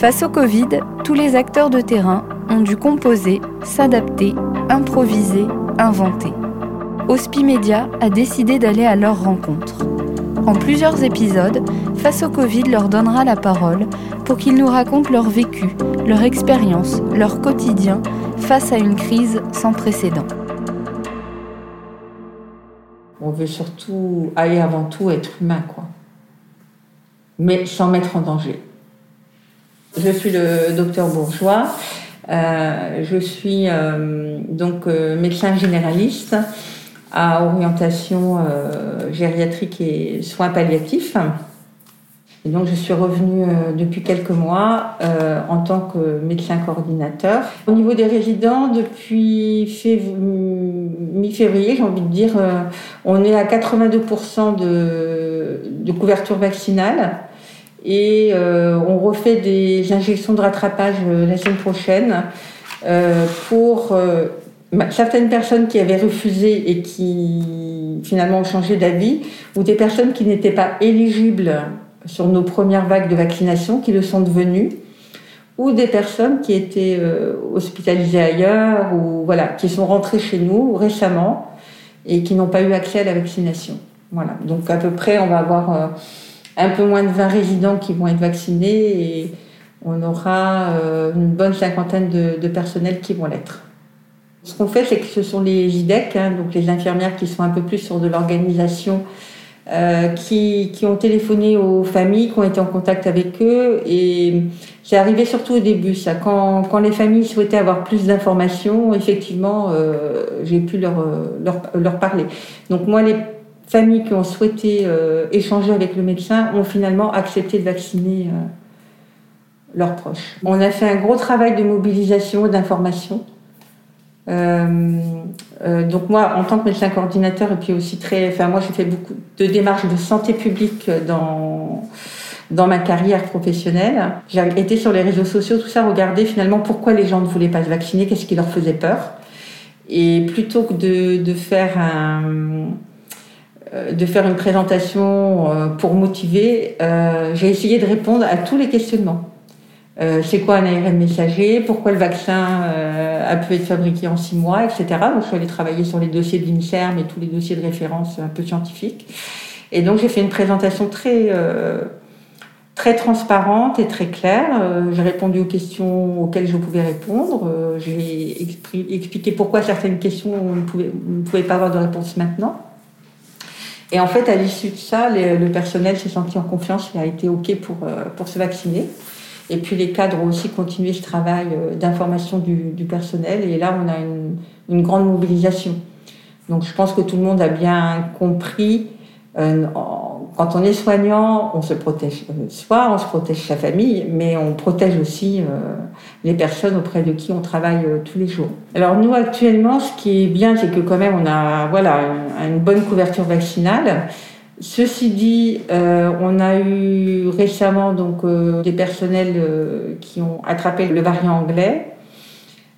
Face au Covid, tous les acteurs de terrain ont dû composer, s'adapter, improviser, inventer. Hospimedia a décidé d'aller à leur rencontre. En plusieurs épisodes, Face au Covid leur donnera la parole pour qu'ils nous racontent leur vécu, leur expérience, leur quotidien face à une crise sans précédent. On veut surtout aller avant tout être humain, quoi. Mais sans mettre en danger. Je suis le docteur Bourgeois. Euh, je suis euh, donc euh, médecin généraliste à orientation gériatrique et soins palliatifs. Et donc je suis revenue depuis quelques mois en tant que médecin coordinateur. Au niveau des résidents, depuis mi-février, j'ai envie de dire, on est à 82% de, de couverture vaccinale. Et euh, on refait des injections de rattrapage euh, la semaine prochaine euh, pour certaines personnes qui avaient refusé et qui finalement ont changé d'avis, ou des personnes qui n'étaient pas éligibles sur nos premières vagues de vaccination, qui le sont devenues, ou des personnes qui étaient hospitalisées ailleurs, ou voilà, qui sont rentrées chez nous récemment et qui n'ont pas eu accès à la vaccination. Voilà. Donc à peu près, on va avoir un peu moins de 20 résidents qui vont être vaccinés et on aura euh, une bonne cinquantaine de, personnels qui vont l'être. Ce qu'on fait, c'est que ce sont les IDEC, hein, donc les infirmières qui sont un peu plus sur de l'organisation, euh, qui, ont téléphoné aux familles, qui ont été en contact avec eux. Et c'est arrivé surtout au début, ça. Quand, les familles souhaitaient avoir plus d'informations, effectivement, euh, j'ai pu leur, leur, leur, parler. Donc moi, les familles qui ont souhaité euh, échanger avec le médecin ont finalement accepté de vacciner euh, leurs proches. On a fait un gros travail de mobilisation d'information. Euh, donc moi, en tant que médecin coordinateur, et puis aussi très, enfin moi j'ai fait beaucoup de démarches de santé publique dans dans ma carrière professionnelle. J'ai été sur les réseaux sociaux, tout ça, regarder finalement pourquoi les gens ne voulaient pas se vacciner, qu'est-ce qui leur faisait peur. Et plutôt que de, de faire un, de faire une présentation euh, pour motiver, euh, j'ai essayé de répondre à tous les questionnements. c'est quoi un ARN messager? Pourquoi le vaccin a pu être fabriqué en six mois, etc. Donc, je suis allée travailler sur les dossiers de l'INSERM et tous les dossiers de référence un peu scientifiques. Et donc, j'ai fait une présentation très, très transparente et très claire. j'ai répondu aux questions auxquelles je pouvais répondre. j'ai expliqué pourquoi certaines questions, on ne pouvait pas avoir de réponse maintenant. Et en fait, à l'issue de ça, le personnel s'est senti en confiance et a été OK pour, euh, pour se vacciner. Et puis les cadres ont aussi continué ce travail euh, d'information du, du, personnel. Et là, on a une, une, grande mobilisation. Donc je pense que tout le monde a bien compris euh, quand on est soignant, on se protège euh, soi, on se protège sa famille, mais on protège aussi euh, les personnes auprès de qui on travaille tous les jours. Alors nous actuellement, ce qui est bien, c'est que quand même on a voilà une bonne couverture vaccinale. Ceci dit, on a eu récemment donc des personnels qui ont attrapé le variant anglais.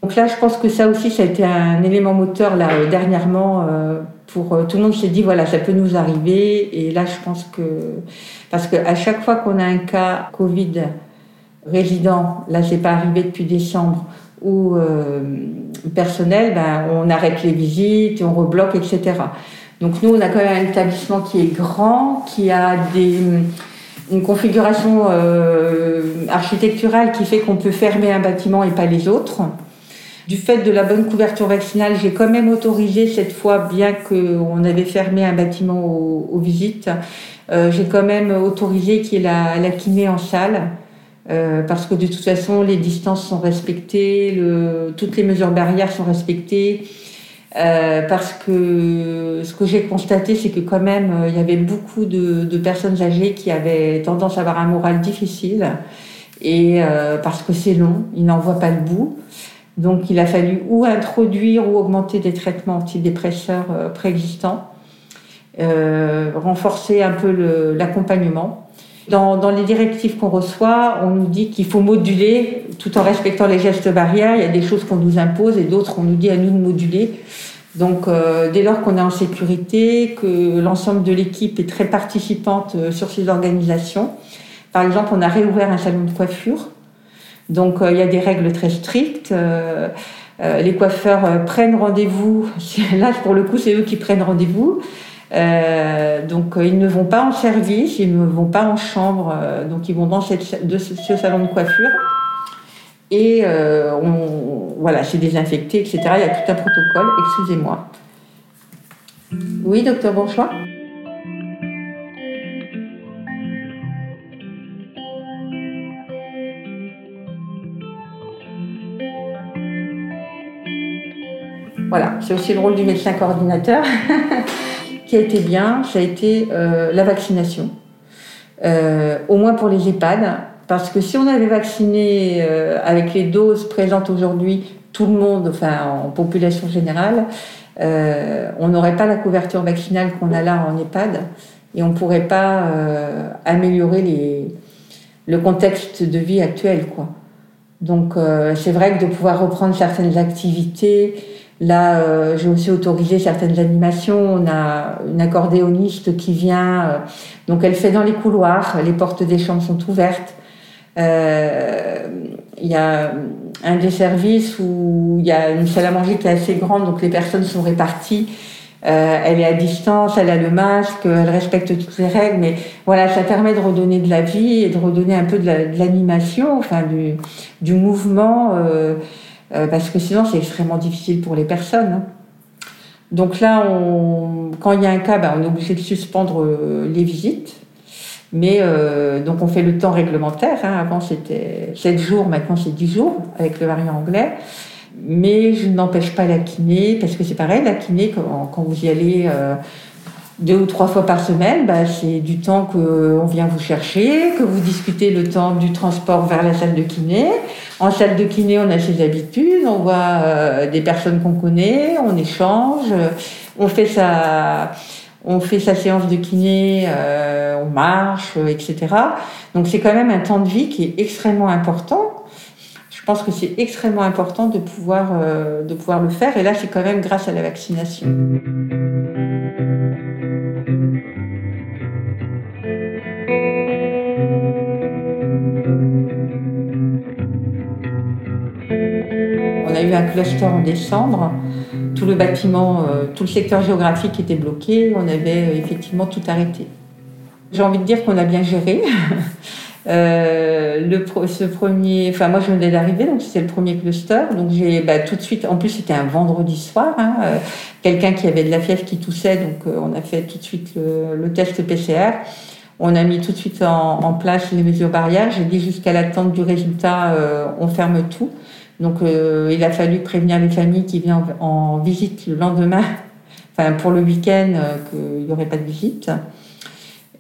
Donc là, je pense que ça aussi, ça a été un élément moteur là dernièrement pour euh, tout le monde s'est dit voilà ça peut nous arriver. Et là je pense que parce que à chaque fois qu'on a un cas Covid résident là c'est pas arrivé depuis décembre ou euh, personnel ben on arrête les visites on rebloque etc donc nous on a quand même un établissement qui est grand qui a des une configuration euh, architecturale qui fait qu'on peut fermer un bâtiment et pas les autres du fait de la bonne couverture vaccinale, j'ai quand même autorisé cette fois, bien qu'on avait fermé un bâtiment aux, visites, euh, j'ai quand même autorisé qu'il y ait la, la kiné en salle. Euh, parce que de toute façon, les distances sont respectées, le, toutes les mesures barrières sont respectées. Euh, parce que ce que j'ai constaté, c'est que quand même, il y avait beaucoup de, de, personnes âgées qui avaient tendance à avoir un moral difficile. Et parce que c'est long, ils n'en voient pas le bout. Donc il a fallu ou introduire ou augmenter des traitements antidépresseurs euh, préexistants, euh, renforcer un peu l'accompagnement. Dans, dans, les directives qu'on reçoit, on nous dit qu'il faut moduler tout en respectant les gestes barrières. Il y a des choses qu'on nous impose et d'autres on nous dit à nous de moduler. Donc euh, dès lors qu'on est en sécurité, que l'ensemble de l'équipe est très participante euh, sur ces organisations. Par exemple, on a réouvert un salon de coiffure Donc il y a des règles très strictes. les coiffeurs prennent rendez-vous. Là, pour le coup, c'est eux qui prennent rendez-vous. donc ils ne vont pas en service, ils ne vont pas en chambre, donc ils vont dans ce salon de coiffure et voilà, c'est désinfecté, etc. Il y a tout un protocole. Excusez-moi. Oui, docteur Bourgeois Voilà, c'est aussi le rôle du médecin coordinateur qui a été bien, ça a été euh, la vaccination. Euh, au moins pour les EHPAD, parce que si on avait vacciné euh, avec les doses présentes aujourd'hui tout le monde, enfin en population générale, on n'aurait pas la couverture vaccinale qu'on a là en EHPAD et on ne pourrait pas améliorer le contexte de vie actuel. Donc c'est vrai que de pouvoir reprendre certaines activités, Là, euh, j'ai aussi autorisé certaines animations. On a une accordéoniste qui vient, euh, donc elle fait dans les couloirs, les portes des chambres sont ouvertes. Euh, il y a un des services où il y a une salle à manger qui est assez grande, donc les personnes sont réparties. elle est à distance, elle a le masque, elle respecte toutes les règles, mais voilà, ça permet de redonner de la vie et de redonner un peu de l'animation, enfin du, du mouvement. Euh, parce que sinon c'est extrêmement difficile pour les personnes. Hein. Donc là, quand il y a un cas, ben, on est obligé de suspendre euh, les visites. Mais euh, donc on fait le temps réglementaire. Hein. Avant c'était 7 jours, maintenant c'est 10 jours avec le variant anglais. Mais je n'empêche pas la kiné, parce que c'est pareil, la kiné, quand, vous y allez deux ou trois fois par semaine, bah, c'est du temps qu'on vient vous chercher, que vous discutez le temps du transport vers la salle de kiné. En salle de kiné, on a ses habitudes, on voit euh, des personnes qu'on connaît, on échange, on fait sa, on fait sa séance de kiné, euh, on marche, etc. Donc c'est quand même un temps de vie qui est extrêmement important. Je pense que c'est extrêmement important de pouvoir, euh, de pouvoir le faire. Et là, c'est quand même grâce à la vaccination. A eu un cluster en décembre. Tout le bâtiment, euh, tout le secteur géographique était bloqué. On avait euh, effectivement tout arrêté. J'ai envie de dire qu'on a bien géré. Euh, ce premier, enfin moi je venais d'arriver, donc c'était le premier cluster, donc j'ai bah, tout de suite, en plus c'était un vendredi soir, hein, quelqu'un qui avait de la fièvre qui toussait, donc on a fait tout de suite le, test PCR. On a mis tout de suite en, place les mesures barrières. J'ai dit jusqu'à l'attente du résultat, on ferme tout. Donc euh, il a fallu prévenir les familles qui viennent en, visite le lendemain, enfin pour le week-end, euh, qu'il n'y aurait pas de visite.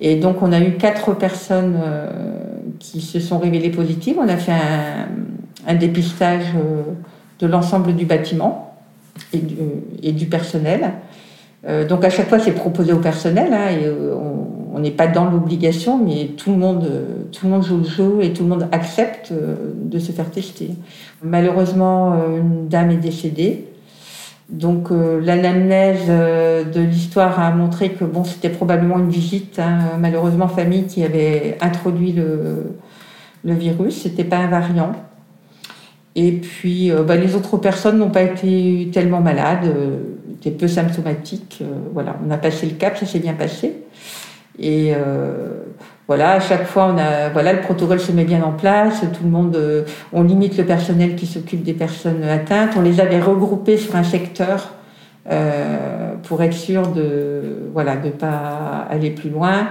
Et donc on a eu quatre personnes euh, qui se sont révélées positives. On a fait un, dépistage de l'ensemble du bâtiment et du, personnel. donc à chaque fois c'est proposé au personnel hein, n'est pas dans l'obligation, mais tout le monde, joue le jeu et tout le monde accepte de se faire tester. Malheureusement, euh, une dame est décédée. Donc euh, l'anamnèse euh, de l'histoire a montré que bon, c'était probablement une visite, hein, malheureusement famille qui avait introduit le, le virus, c'était pas un variant. Et puis bah, les autres personnes n'ont pas été tellement malades, étaient peu symptomatiques. voilà, on a passé le cap, ça s'est bien passé. Et voilà, à chaque fois, on a, voilà, le protocole se met bien en place. Tout le monde, euh, on limite le personnel qui s'occupe des personnes atteintes. On les avait regroupés sur un secteur euh, pour être sûr de, voilà, de pas aller plus loin.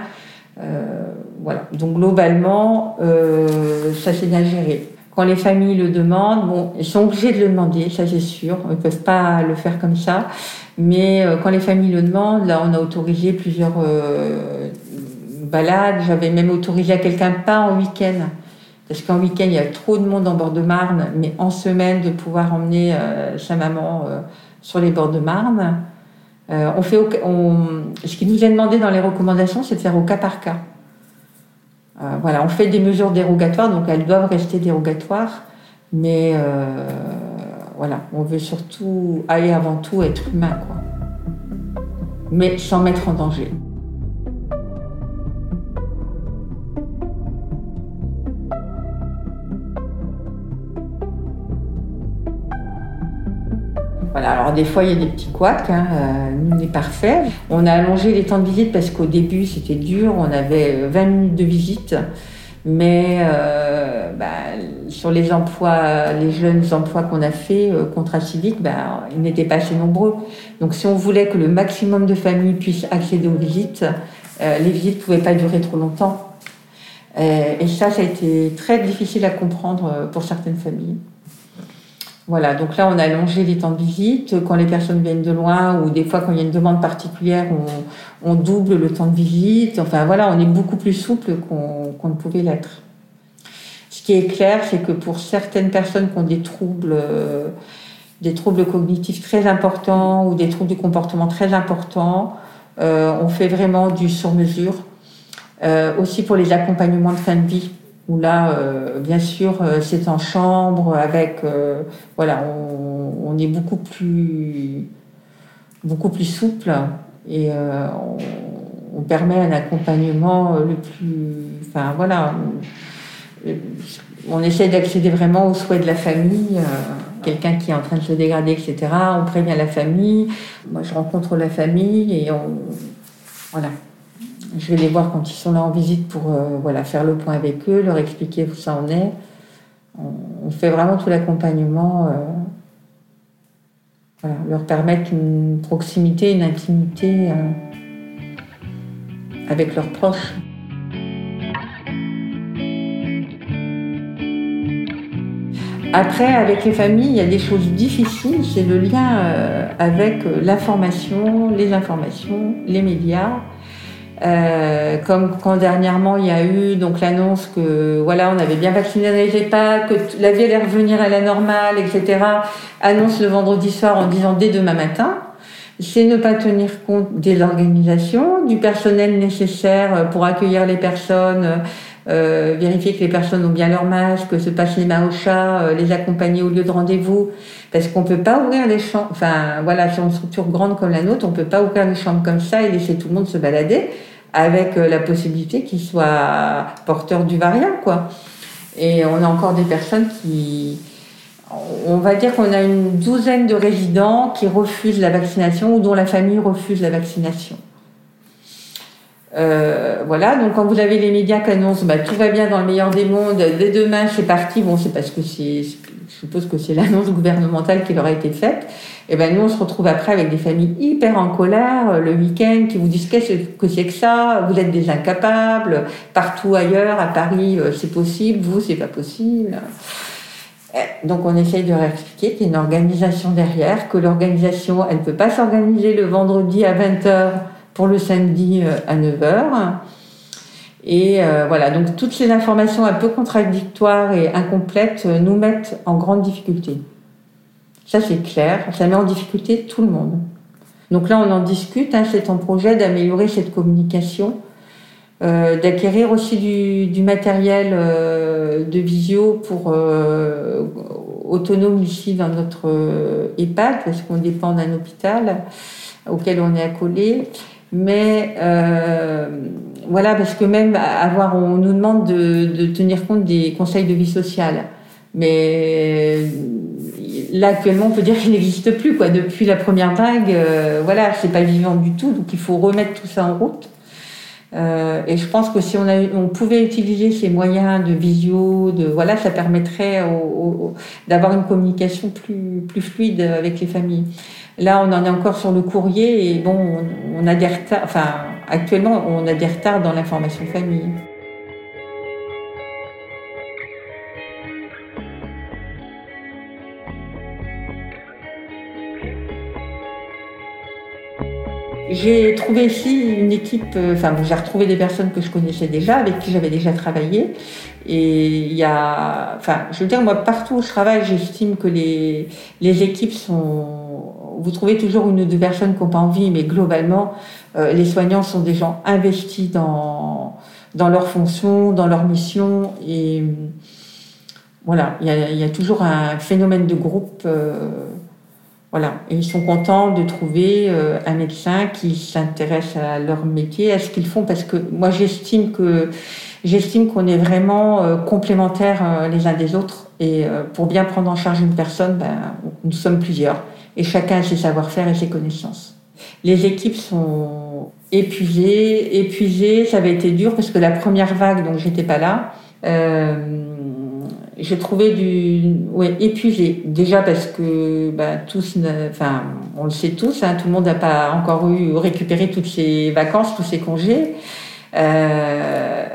Euh, voilà. Donc globalement, ça s'est bien géré. Quand les familles le demandent, bon, ils sont obligés de le demander, ça c'est sûr. Ils peuvent pas le faire comme ça. Mais quand les familles le demandent, là, on a autorisé plusieurs balade. J'avais même autorisé à quelqu'un pas en week-end. Parce qu'en week-end, il y a trop de monde en bord de Marne, mais en semaine, de pouvoir emmener euh, sa maman euh, sur les bords de Marne. Euh, on fait ce qui nous est demandé dans les recommandations, c'est de faire au cas par cas. Voilà, on fait des mesures dérogatoires, donc elles doivent rester dérogatoires, mais voilà, on veut surtout aller avant tout être humain, quoi. Mais sans mettre en danger. Voilà, alors des fois il y a des petits couacs, hein, on est parfait. On a allongé les temps de visite parce qu'au début c'était dur, on avait 20 minutes de visite. Mais euh, bah, sur les emplois, les jeunes emplois qu'on a fait, euh, contrat civique, bah, ils n'étaient pas assez nombreux. Donc si on voulait que le maximum de familles puissent accéder aux visites, euh, les visites ne pouvaient pas durer trop longtemps. et ça, ça a été très difficile à comprendre pour certaines familles. Voilà, donc là, on a allongé les temps de visite. Quand les personnes viennent de loin ou des fois quand il y a une demande particulière, on, double le temps de visite. Enfin voilà, on est beaucoup plus souple qu'on ne pouvait l'être. Ce qui est clair, c'est que pour certaines personnes qui ont des troubles, euh, des troubles cognitifs très importants ou des troubles du comportement très importants, euh, on fait vraiment du sur-mesure. Euh, aussi pour les accompagnements de fin de vie où là, euh, bien sûr, euh, c'est en chambre avec, euh, voilà, on, est beaucoup plus, beaucoup plus souple et on, permet un accompagnement le plus, enfin voilà, on essaie d'accéder vraiment aux souhaits de la famille. Quelqu'un qui est en train de se dégrader, etc. On prévient la famille. Moi, je rencontre la famille et on, voilà, je vais les voir quand ils sont là en visite pour euh, faire le point avec eux, leur expliquer où ça en est. On, fait vraiment tout l'accompagnement, euh, leur permettre une proximité, une intimité euh, avec leurs proches. Après, avec les familles, il y a des choses difficiles, c'est le lien avec l'information, les informations, les médias. Euh, comme quand dernièrement il y a eu donc l'annonce que voilà on avait bien vacciné les EHPAD, que la vie allait revenir à la normale, etc. Annonce le vendredi soir en disant dès demain matin. C'est ne pas tenir compte des organisations, du personnel nécessaire pour accueillir les personnes, euh, vérifier que les personnes ont bien leur masque, se passer les mains au chat, euh, les accompagner au lieu de rendez-vous, parce qu'on peut pas ouvrir les chambres. Enfin voilà, sur une structure grande comme la nôtre, on peut pas ouvrir les chambres comme ça et laisser tout le monde se balader avec euh, la possibilité qu'ils soient porteurs du variant, quoi. Et on a encore des personnes qui, on va dire qu'on a une douzaine de résidents qui refusent la vaccination ou dont la famille refuse la vaccination. Euh, voilà, donc quand vous avez les médias qui annoncent bah, tout va bien dans le meilleur des mondes, dès demain c'est parti, bon c'est parce que c'est, suppose que c'est l'annonce gouvernementale qui leur a été faite, et ben nous on se retrouve après avec des familles hyper en colère euh, le week-end qui vous disent qu'est-ce que c'est que ça, vous êtes des incapables, partout ailleurs, à Paris euh, c'est possible, vous c'est pas possible. Donc on essaye de leur expliquer qu'il y a une organisation derrière, que l'organisation elle ne peut pas s'organiser le vendredi à 20h pour le samedi euh, à 9h. Et euh, voilà, donc toutes ces informations un peu contradictoires et incomplètes euh, nous mettent en grande difficulté. Ça c'est clair, ça met en difficulté tout le monde. Donc là on en discute, hein, c'est en projet d'améliorer cette communication, d'acquérir aussi du, matériel de visio pour autonome ici dans notre EHPAD, parce qu'on dépend d'un hôpital auquel on est accolé. Mais euh, voilà, parce que même avoir, on nous demande de, tenir compte des conseils de vie sociale. Mais là, actuellement, on peut dire qu'il n'existe plus. Quoi. Depuis la première vague, euh, voilà, c'est pas vivant du tout. Donc il faut remettre tout ça en route. Euh, et je pense que si on, a, on pouvait utiliser ces moyens de visio, de voilà, ça permettrait d'avoir une communication plus, plus fluide avec les familles. Là, on en est encore sur le courrier et bon, on, a des retards, enfin, actuellement, on a des retards dans l'information famille. J'ai trouvé ici une équipe, euh, enfin j'ai retrouvé des personnes que je connaissais déjà, avec qui j'avais déjà travaillé. Et il y a, enfin je veux dire, moi partout où je travaille, j'estime que les, les équipes sont, vous trouvez toujours une ou deux personnes qui n'ont pas envie, mais globalement, euh, les soignants sont des gens investis dans, dans leur fonction, dans leur mission. Et voilà, il y a, toujours un phénomène de groupe. Euh, voilà, et ils sont contents de trouver euh, un médecin qui s'intéresse à leur métier, à ce qu'ils font, parce que moi j'estime que j'estime qu'on est vraiment complémentaires les uns des autres, et pour bien prendre en charge une personne, ben, nous sommes plusieurs et chacun a ses savoir-faire et ses connaissances. Les équipes sont épuisées, épuisées. Ça avait été dur parce que la première vague, donc j'étais pas là. Euh, j'ai trouvé du ouais, épuisé. Déjà parce que bah, tous, enfin, on le sait tous, hein, tout le monde n'a pas encore eu récupéré toutes ses vacances, tous ses congés, euh,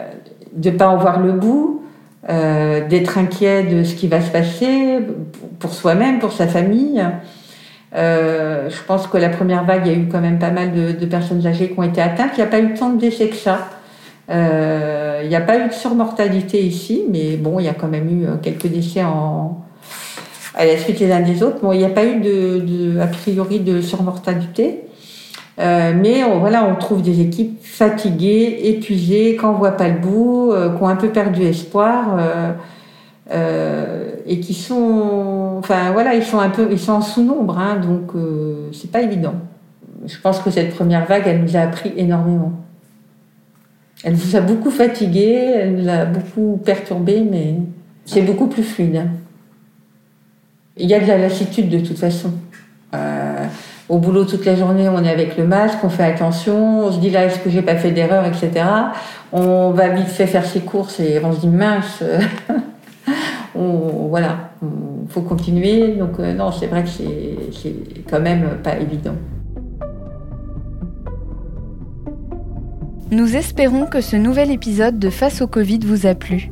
de pas en voir le bout, euh, d'être inquiet de ce qui va se passer pour soi-même, pour sa famille. Euh, je pense que la première vague, il y a eu quand même pas mal de, de personnes âgées qui ont été atteintes. Il n'y a pas eu tant de décès que ça. Euh, il n'y a pas eu de surmortalité ici, mais bon, il y a quand même eu euh, quelques décès en, à la suite les uns des autres. Bon, il n'y a pas eu de, de, a priori de surmortalité. Euh, mais on, voilà, on trouve des équipes fatiguées, épuisées, qu'on voit pas le bout, euh, qui ont un peu perdu espoir euh, euh, et qui sont, enfin voilà, ils sont un peu, ils sont en sous-nombre, hein, donc c'est pas évident. Je pense que cette première vague, elle nous a appris énormément. Elle vous a beaucoup fatigué, elle nous a beaucoup perturbé, mais c'est beaucoup plus fluide. Il y a de la lassitude de toute façon. Euh, au boulot toute la journée, on est avec le masque, on fait attention, on se dit là est-ce que j'ai pas fait d'erreur, etc. On va vite fait faire ses courses et on se dit mince, voilà, il faut continuer. Donc euh, non, c'est vrai que c'est quand même pas évident. Nous espérons que ce nouvel épisode de Face au Covid vous a plu.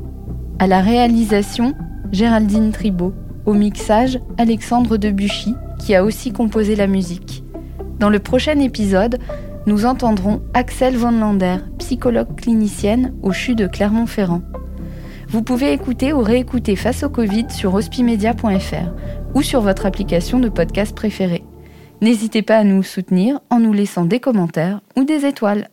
À la réalisation, Géraldine Tribault. Au mixage, Alexandre Debuchy, qui a aussi composé la musique. Dans le prochain épisode, nous entendrons Axel Van Lander, psychologue clinicienne au CHU de Clermont-Ferrand. Vous pouvez écouter ou réécouter Face au Covid sur hospimedia.fr ou sur votre application de podcast préférée. N'hésitez pas à nous soutenir en nous laissant des commentaires ou des étoiles.